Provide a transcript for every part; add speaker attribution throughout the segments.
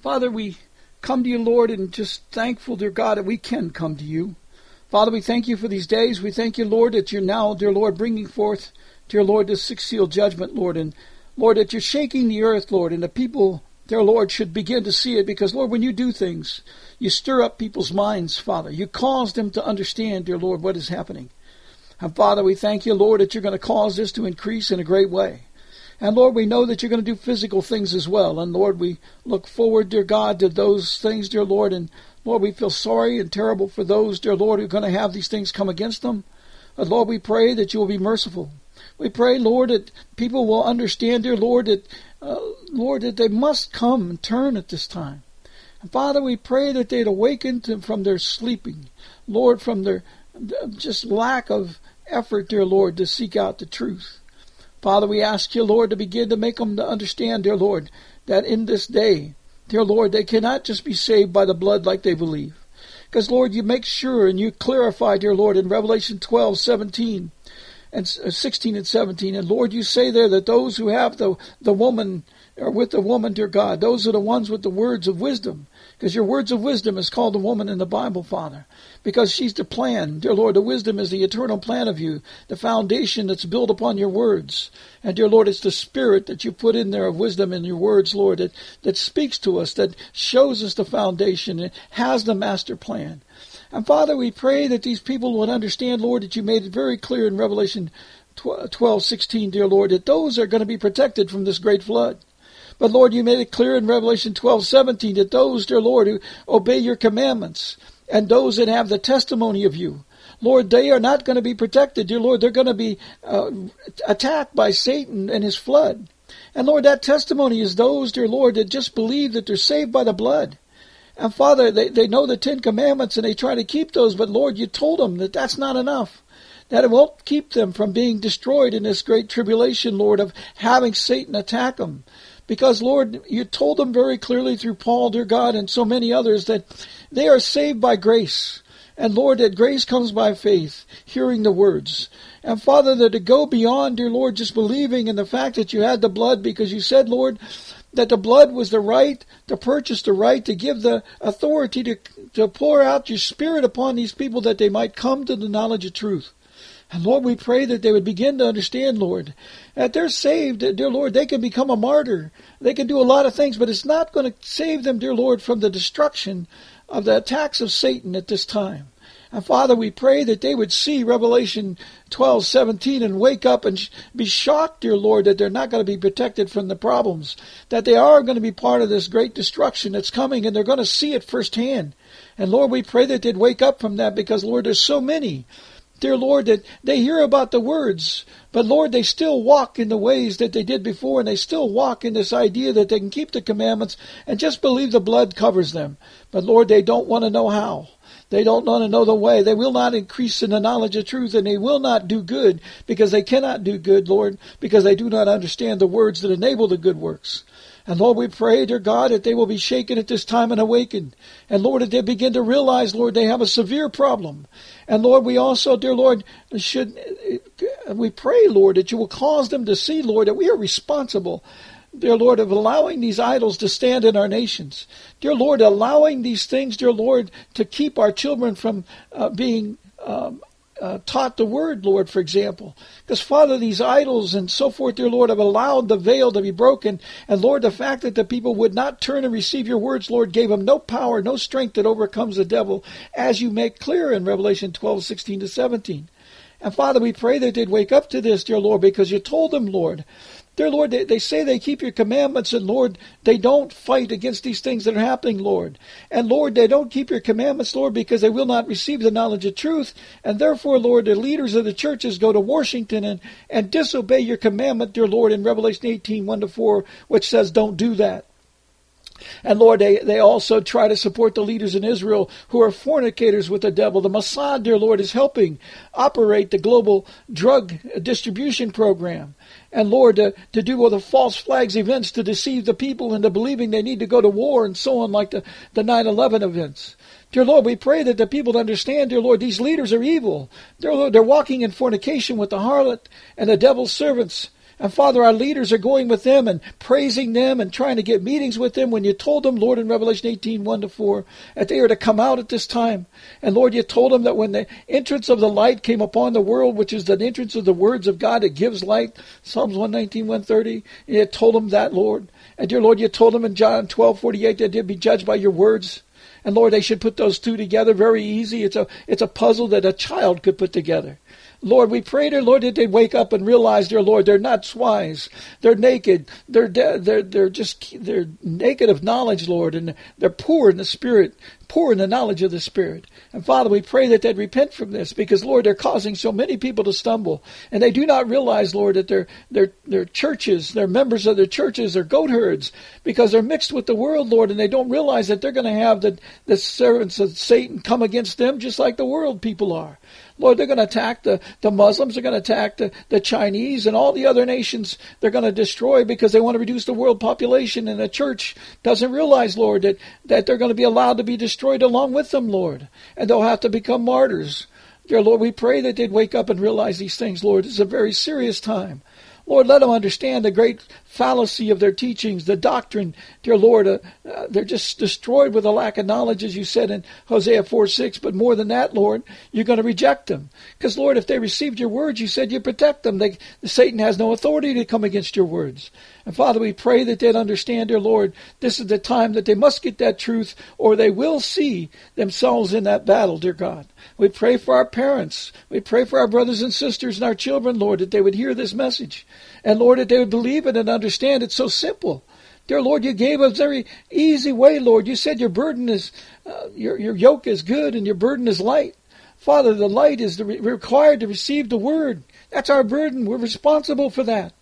Speaker 1: Father, we come to you, Lord, and just thankful, dear God, that we can come to you. Father, we thank you for these days. We thank you, Lord, that you're now, dear Lord, bringing forth, dear Lord, this six seal judgment, Lord. And Lord, that you're shaking the earth, Lord, and the people, dear Lord, should begin to see it because, Lord, when you do things, you stir up people's minds, Father. You cause them to understand, dear Lord, what is happening. And Father, we thank you, Lord, that you're going to cause this to increase in a great way. And Lord, we know that you're going to do physical things as well. And Lord, we look forward, dear God, to those things, dear Lord. And Lord, we feel sorry and terrible for those, dear Lord, who are going to have these things come against them. But Lord, we pray that you will be merciful. We pray, Lord, that people will understand, dear Lord, that uh, Lord, that they must come and turn at this time. And Father, we pray that they'd awaken to, from their sleeping, Lord, from their just lack of effort, dear Lord, to seek out the truth. Father, we ask you, Lord, to begin to make them to understand, dear Lord, that in this day, dear Lord, they cannot just be saved by the blood like they believe. Because, Lord, you make sure and you clarify, dear Lord, in Revelation 12, 17, and uh, 16 and 17. And Lord, you say there that those who have the, the woman are with the woman, dear God, those are the ones with the words of wisdom. Because your words of wisdom is called the woman in the Bible, Father. Because she's the plan. Dear Lord, the wisdom is the eternal plan of you, the foundation that's built upon your words. And dear Lord, it's the spirit that you put in there of wisdom in your words, Lord, that, that speaks to us, that shows us the foundation, and has the master plan. And Father, we pray that these people would understand, Lord, that you made it very clear in Revelation 12, 16, dear Lord, that those are going to be protected from this great flood. But Lord, you made it clear in Revelation 12, 17 that those, dear Lord, who obey your commandments and those that have the testimony of you, Lord, they are not going to be protected. Dear Lord, they're going to be uh, attacked by Satan and his flood. And Lord, that testimony is those, dear Lord, that just believe that they're saved by the blood. And Father, they, they know the Ten Commandments and they try to keep those, but Lord, you told them that that's not enough. That it won't keep them from being destroyed in this great tribulation, Lord, of having Satan attack them. Because, Lord, you told them very clearly through Paul, dear God, and so many others that they are saved by grace. And Lord, that grace comes by faith, hearing the words. And Father, that to go beyond, dear Lord, just believing in the fact that you had the blood, because you said, Lord, that the blood was the right to purchase the right to give the authority to, to pour out your spirit upon these people that they might come to the knowledge of truth. And Lord, we pray that they would begin to understand, Lord, that they're saved, dear Lord, they can become a martyr. They can do a lot of things, but it's not going to save them, dear Lord, from the destruction of the attacks of Satan at this time. And Father, we pray that they would see Revelation 12, 17 and wake up and be shocked, dear Lord, that they're not going to be protected from the problems, that they are going to be part of this great destruction that's coming and they're going to see it firsthand. And Lord, we pray that they'd wake up from that because, Lord, there's so many dear Lord, that they hear about the words, but Lord, they still walk in the ways that they did before, and they still walk in this idea that they can keep the commandments and just believe the blood covers them. But Lord, they don't want to know how. They don't want to know the way. They will not increase in the knowledge of truth, and they will not do good because they cannot do good, Lord, because they do not understand the words that enable the good works. And Lord, we pray, dear God, that they will be shaken at this time and awakened. And Lord, that they begin to realize, Lord, they have a severe problem. And Lord, we also, dear Lord, should, we pray, Lord, that you will cause them to see, Lord, that we are responsible dear Lord, of allowing these idols to stand in our nations. Dear Lord, allowing these things, dear Lord, to keep our children from uh, being um, uh, taught the word, Lord, for example. Because, Father, these idols and so forth, dear Lord, have allowed the veil to be broken. And, Lord, the fact that the people would not turn and receive your words, Lord, gave them no power, no strength that overcomes the devil, as you make clear in Revelation 12, 16 to 17. And, Father, we pray that they'd wake up to this, dear Lord, because you told them, Lord, Dear Lord, they, they say they keep your commandments, and Lord, they don't fight against these things that are happening, Lord. And Lord, they don't keep your commandments, Lord, because they will not receive the knowledge of truth. And therefore, Lord, the leaders of the churches go to Washington and, and disobey your commandment, dear Lord, in Revelation 18, 1 to 4, which says, don't do that. And Lord, they, they also try to support the leaders in Israel who are fornicators with the devil. The Mossad, dear Lord, is helping operate the global drug distribution program. And Lord, to, to do all the false flags events to deceive the people into believing they need to go to war and so on, like the, the 9 11 events. Dear Lord, we pray that the people understand, dear Lord, these leaders are evil. Dear Lord, they're walking in fornication with the harlot and the devil's servants. And Father, our leaders are going with them and praising them and trying to get meetings with them when you told them, Lord, in Revelation 18, 1 to 4, that they are to come out at this time. And Lord, you told them that when the entrance of the light came upon the world, which is the entrance of the words of God, it gives light, Psalms 119, 130, you told them that, Lord. And dear Lord, you told them in John 12, 48 that they'd be judged by your words. And Lord, they should put those two together very easy. It's a, it's a puzzle that a child could put together. Lord, we pray, dear Lord, that they'd wake up and realize, dear Lord, they're not wise. They're naked. They're de- they're they're just they're naked of knowledge, Lord, and they're poor in the spirit, poor in the knowledge of the Spirit. And Father, we pray that they'd repent from this because, Lord, they're causing so many people to stumble. And they do not realize, Lord, that their their their churches, their members of their churches are goat herds because they're mixed with the world, Lord, and they don't realize that they're going to have the, the servants of Satan come against them just like the world people are. Lord, they're going to attack the, the Muslims, they're going to attack the, the Chinese and all the other nations they're going to destroy because they want to reduce the world population. And the church doesn't realize, Lord, that, that they're going to be allowed to be destroyed along with them, Lord. And they'll have to become martyrs. Dear Lord, we pray that they'd wake up and realize these things, Lord. It's a very serious time. Lord, let them understand the great fallacy of their teachings, the doctrine, dear Lord. Uh, uh, they're just destroyed with a lack of knowledge, as you said in Hosea 4 6. But more than that, Lord, you're going to reject them. Because, Lord, if they received your words, you said you protect them. They, Satan has no authority to come against your words. And Father, we pray that they'd understand, dear Lord, this is the time that they must get that truth, or they will see themselves in that battle, dear God. We pray for our parents. We pray for our brothers and sisters and our children, Lord, that they would hear this message. And Lord, that they would believe it and understand it's so simple. Dear Lord, you gave us very easy way, Lord. You said your burden is, uh, your, your yoke is good and your burden is light. Father, the light is the re- required to receive the word. That's our burden. We're responsible for that.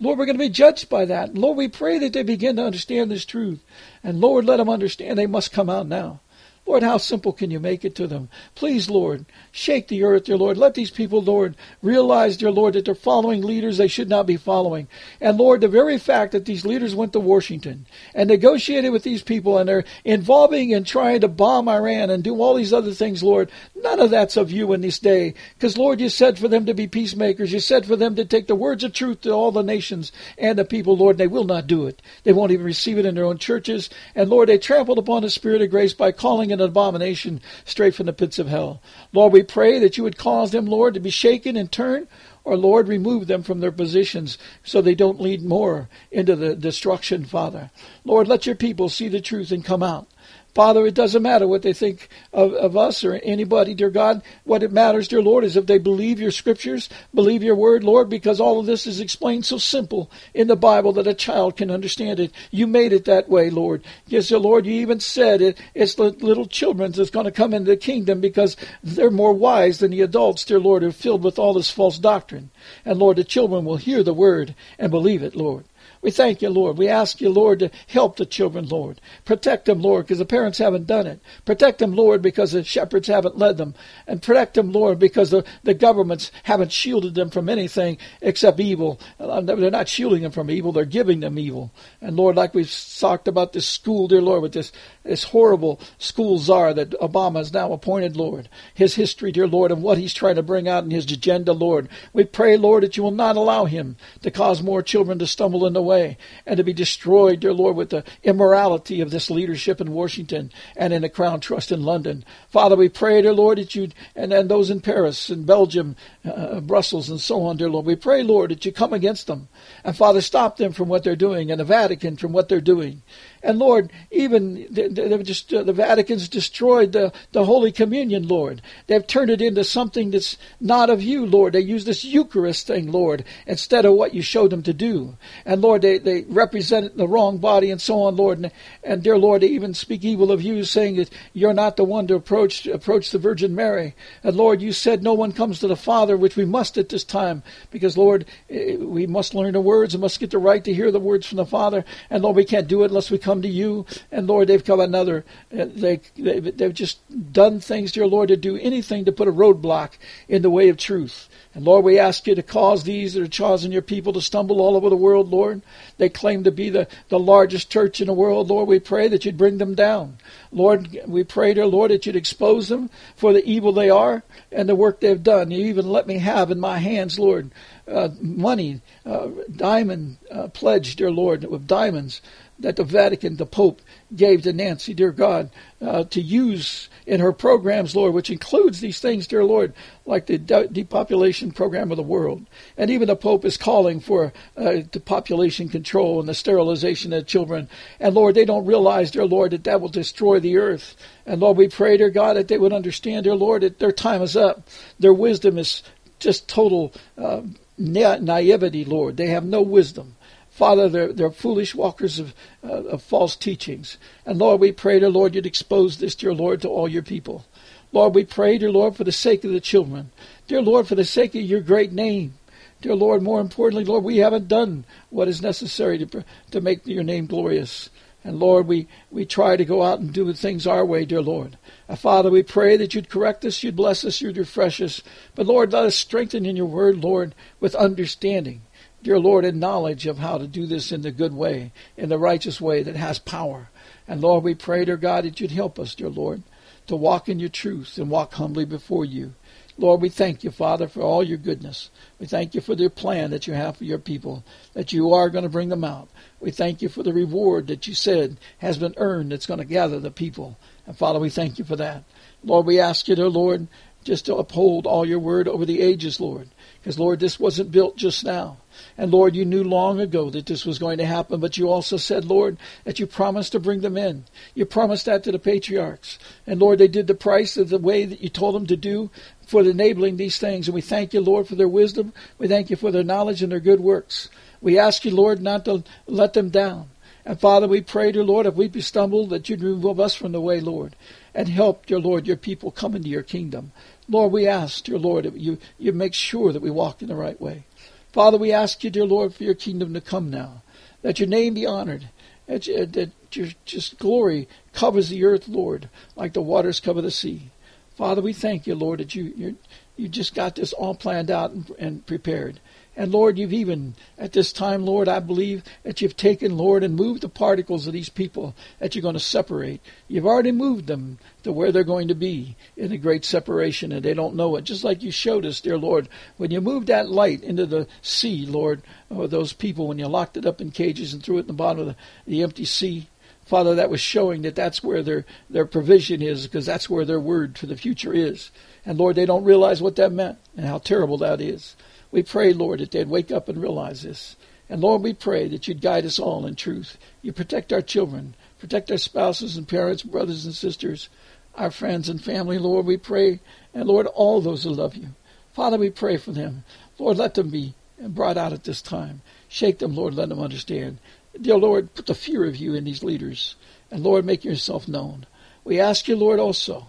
Speaker 1: Lord, we're going to be judged by that. Lord, we pray that they begin to understand this truth. And Lord, let them understand they must come out now. Lord, how simple can you make it to them? Please, Lord, shake the earth, dear Lord. Let these people, Lord, realize, dear Lord, that they're following leaders they should not be following. And Lord, the very fact that these leaders went to Washington and negotiated with these people and they're involving and trying to bomb Iran and do all these other things, Lord, none of that's of you in this day. Because, Lord, you said for them to be peacemakers. You said for them to take the words of truth to all the nations and the people, Lord, they will not do it. They won't even receive it in their own churches. And, Lord, they trampled upon the Spirit of grace by calling an abomination straight from the pits of hell. Lord, we pray that you would cause them, Lord, to be shaken and turn, or Lord, remove them from their positions so they don't lead more into the destruction, Father. Lord, let your people see the truth and come out. Father, it doesn't matter what they think of, of us or anybody, dear God. What it matters, dear Lord, is if they believe your scriptures, believe your word, Lord, because all of this is explained so simple in the Bible that a child can understand it. You made it that way, Lord. Yes, dear Lord, you even said it, it's the little children that's going to come into the kingdom because they're more wise than the adults, dear Lord, who are filled with all this false doctrine. And Lord, the children will hear the word and believe it, Lord. We thank you, Lord. We ask you, Lord, to help the children, Lord. Protect them, Lord, because the parents haven't done it. Protect them, Lord, because the shepherds haven't led them. And protect them, Lord, because the, the governments haven't shielded them from anything except evil. Uh, they're not shielding them from evil, they're giving them evil. And Lord, like we've talked about this school, dear Lord, with this, this horrible school czar that Obama has now appointed, Lord. His history, dear Lord, and what he's trying to bring out in his agenda, Lord. We pray, Lord, that you will not allow him to cause more children to stumble in the way and to be destroyed, dear Lord, with the immorality of this leadership in Washington and in the Crown Trust in London. Father, we pray, dear Lord, that you, and, and those in Paris and Belgium, uh, Brussels, and so on, dear Lord, we pray, Lord, that you come against them. And Father, stop them from what they're doing and the Vatican from what they're doing. And Lord, even they've just, uh, the Vatican's destroyed the, the Holy Communion, Lord. They've turned it into something that's not of you, Lord. They use this Eucharist thing, Lord, instead of what you showed them to do. And Lord, they, they represent the wrong body and so on, Lord. And, and dear Lord, they even speak evil of you, saying that you're not the one to approach approach the Virgin Mary. And Lord, you said no one comes to the Father, which we must at this time, because Lord, eh, we must learn the words and must get the right to hear the words from the Father. And Lord, we can't do it unless we come come to you. And Lord, they've come another. Uh, they, they, they've just done things, dear Lord, to do anything to put a roadblock in the way of truth. And Lord, we ask you to cause these that are causing your people to stumble all over the world, Lord. They claim to be the, the largest church in the world, Lord. We pray that you'd bring them down. Lord, we pray, dear Lord, that you'd expose them for the evil they are and the work they've done. You even let me have in my hands, Lord, uh, money, uh, diamond uh, pledged, dear Lord, with diamonds that the Vatican, the Pope, gave to Nancy, dear God, uh, to use in her programs, Lord, which includes these things, dear Lord, like the de- depopulation program of the world. And even the Pope is calling for uh, the population control and the sterilization of children. And Lord, they don't realize, dear Lord, that that will destroy the earth. And Lord, we pray, dear God, that they would understand, dear Lord, that their time is up. Their wisdom is just total uh, naivety, Lord. They have no wisdom. Father, they're, they're foolish walkers of, uh, of false teachings. And Lord, we pray, dear Lord, you'd expose this, dear Lord, to all your people. Lord, we pray, dear Lord, for the sake of the children. Dear Lord, for the sake of your great name. Dear Lord, more importantly, Lord, we haven't done what is necessary to, to make your name glorious. And Lord, we, we try to go out and do things our way, dear Lord. Uh, Father, we pray that you'd correct us, you'd bless us, you'd refresh us. But Lord, let us strengthen in your word, Lord, with understanding dear Lord, and knowledge of how to do this in the good way, in the righteous way that has power. And Lord, we pray, dear God, that you'd help us, dear Lord, to walk in your truth and walk humbly before you. Lord, we thank you, Father, for all your goodness. We thank you for the plan that you have for your people, that you are going to bring them out. We thank you for the reward that you said has been earned that's going to gather the people. And Father, we thank you for that. Lord, we ask you, dear Lord, just to uphold all your word over the ages, Lord. Because, Lord, this wasn't built just now. And Lord, you knew long ago that this was going to happen, but you also said, Lord, that you promised to bring them in. You promised that to the patriarchs. And Lord, they did the price of the way that you told them to do for enabling these things. And we thank you, Lord, for their wisdom. We thank you for their knowledge and their good works. We ask you, Lord, not to let them down. And Father, we pray, dear Lord, if we be stumbled, that you'd remove us from the way, Lord, and help, dear Lord, your people come into your kingdom. Lord, we ask, dear Lord, that you, you make sure that we walk in the right way. Father, we ask you, dear Lord, for your kingdom to come now, that your name be honored, that, you, that your just glory covers the earth, Lord, like the waters cover the sea. Father, we thank you, Lord, that you you you just got this all planned out and, and prepared. And Lord, you've even, at this time, Lord, I believe that you've taken, Lord, and moved the particles of these people that you're going to separate. You've already moved them to where they're going to be in a great separation, and they don't know it. Just like you showed us, dear Lord, when you moved that light into the sea, Lord, or those people, when you locked it up in cages and threw it in the bottom of the, the empty sea. Father, that was showing that that's where their, their provision is, because that's where their word for the future is. And Lord, they don't realize what that meant and how terrible that is. We pray, Lord, that they'd wake up and realize this. And Lord, we pray that you'd guide us all in truth. You protect our children, protect our spouses and parents, brothers and sisters, our friends and family, Lord, we pray. And Lord, all those who love you. Father, we pray for them. Lord, let them be brought out at this time. Shake them, Lord, let them understand. Dear Lord, put the fear of you in these leaders. And Lord, make yourself known. We ask you, Lord, also,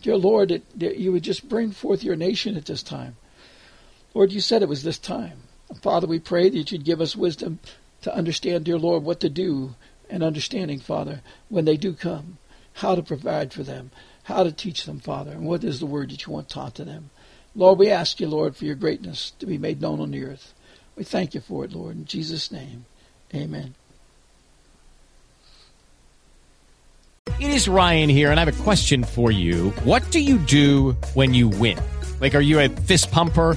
Speaker 1: dear Lord, that, that you would just bring forth your nation at this time. Lord, you said it was this time. Father, we pray that you'd give us wisdom to understand, dear Lord, what to do and understanding, Father, when they do come, how to provide for them, how to teach them, Father, and what is the word that you want taught to them. Lord, we ask you, Lord, for your greatness to be made known on the earth. We thank you for it, Lord. In Jesus' name, amen.
Speaker 2: It is Ryan here, and I have a question for you. What do you do when you win? Like, are you a fist pumper?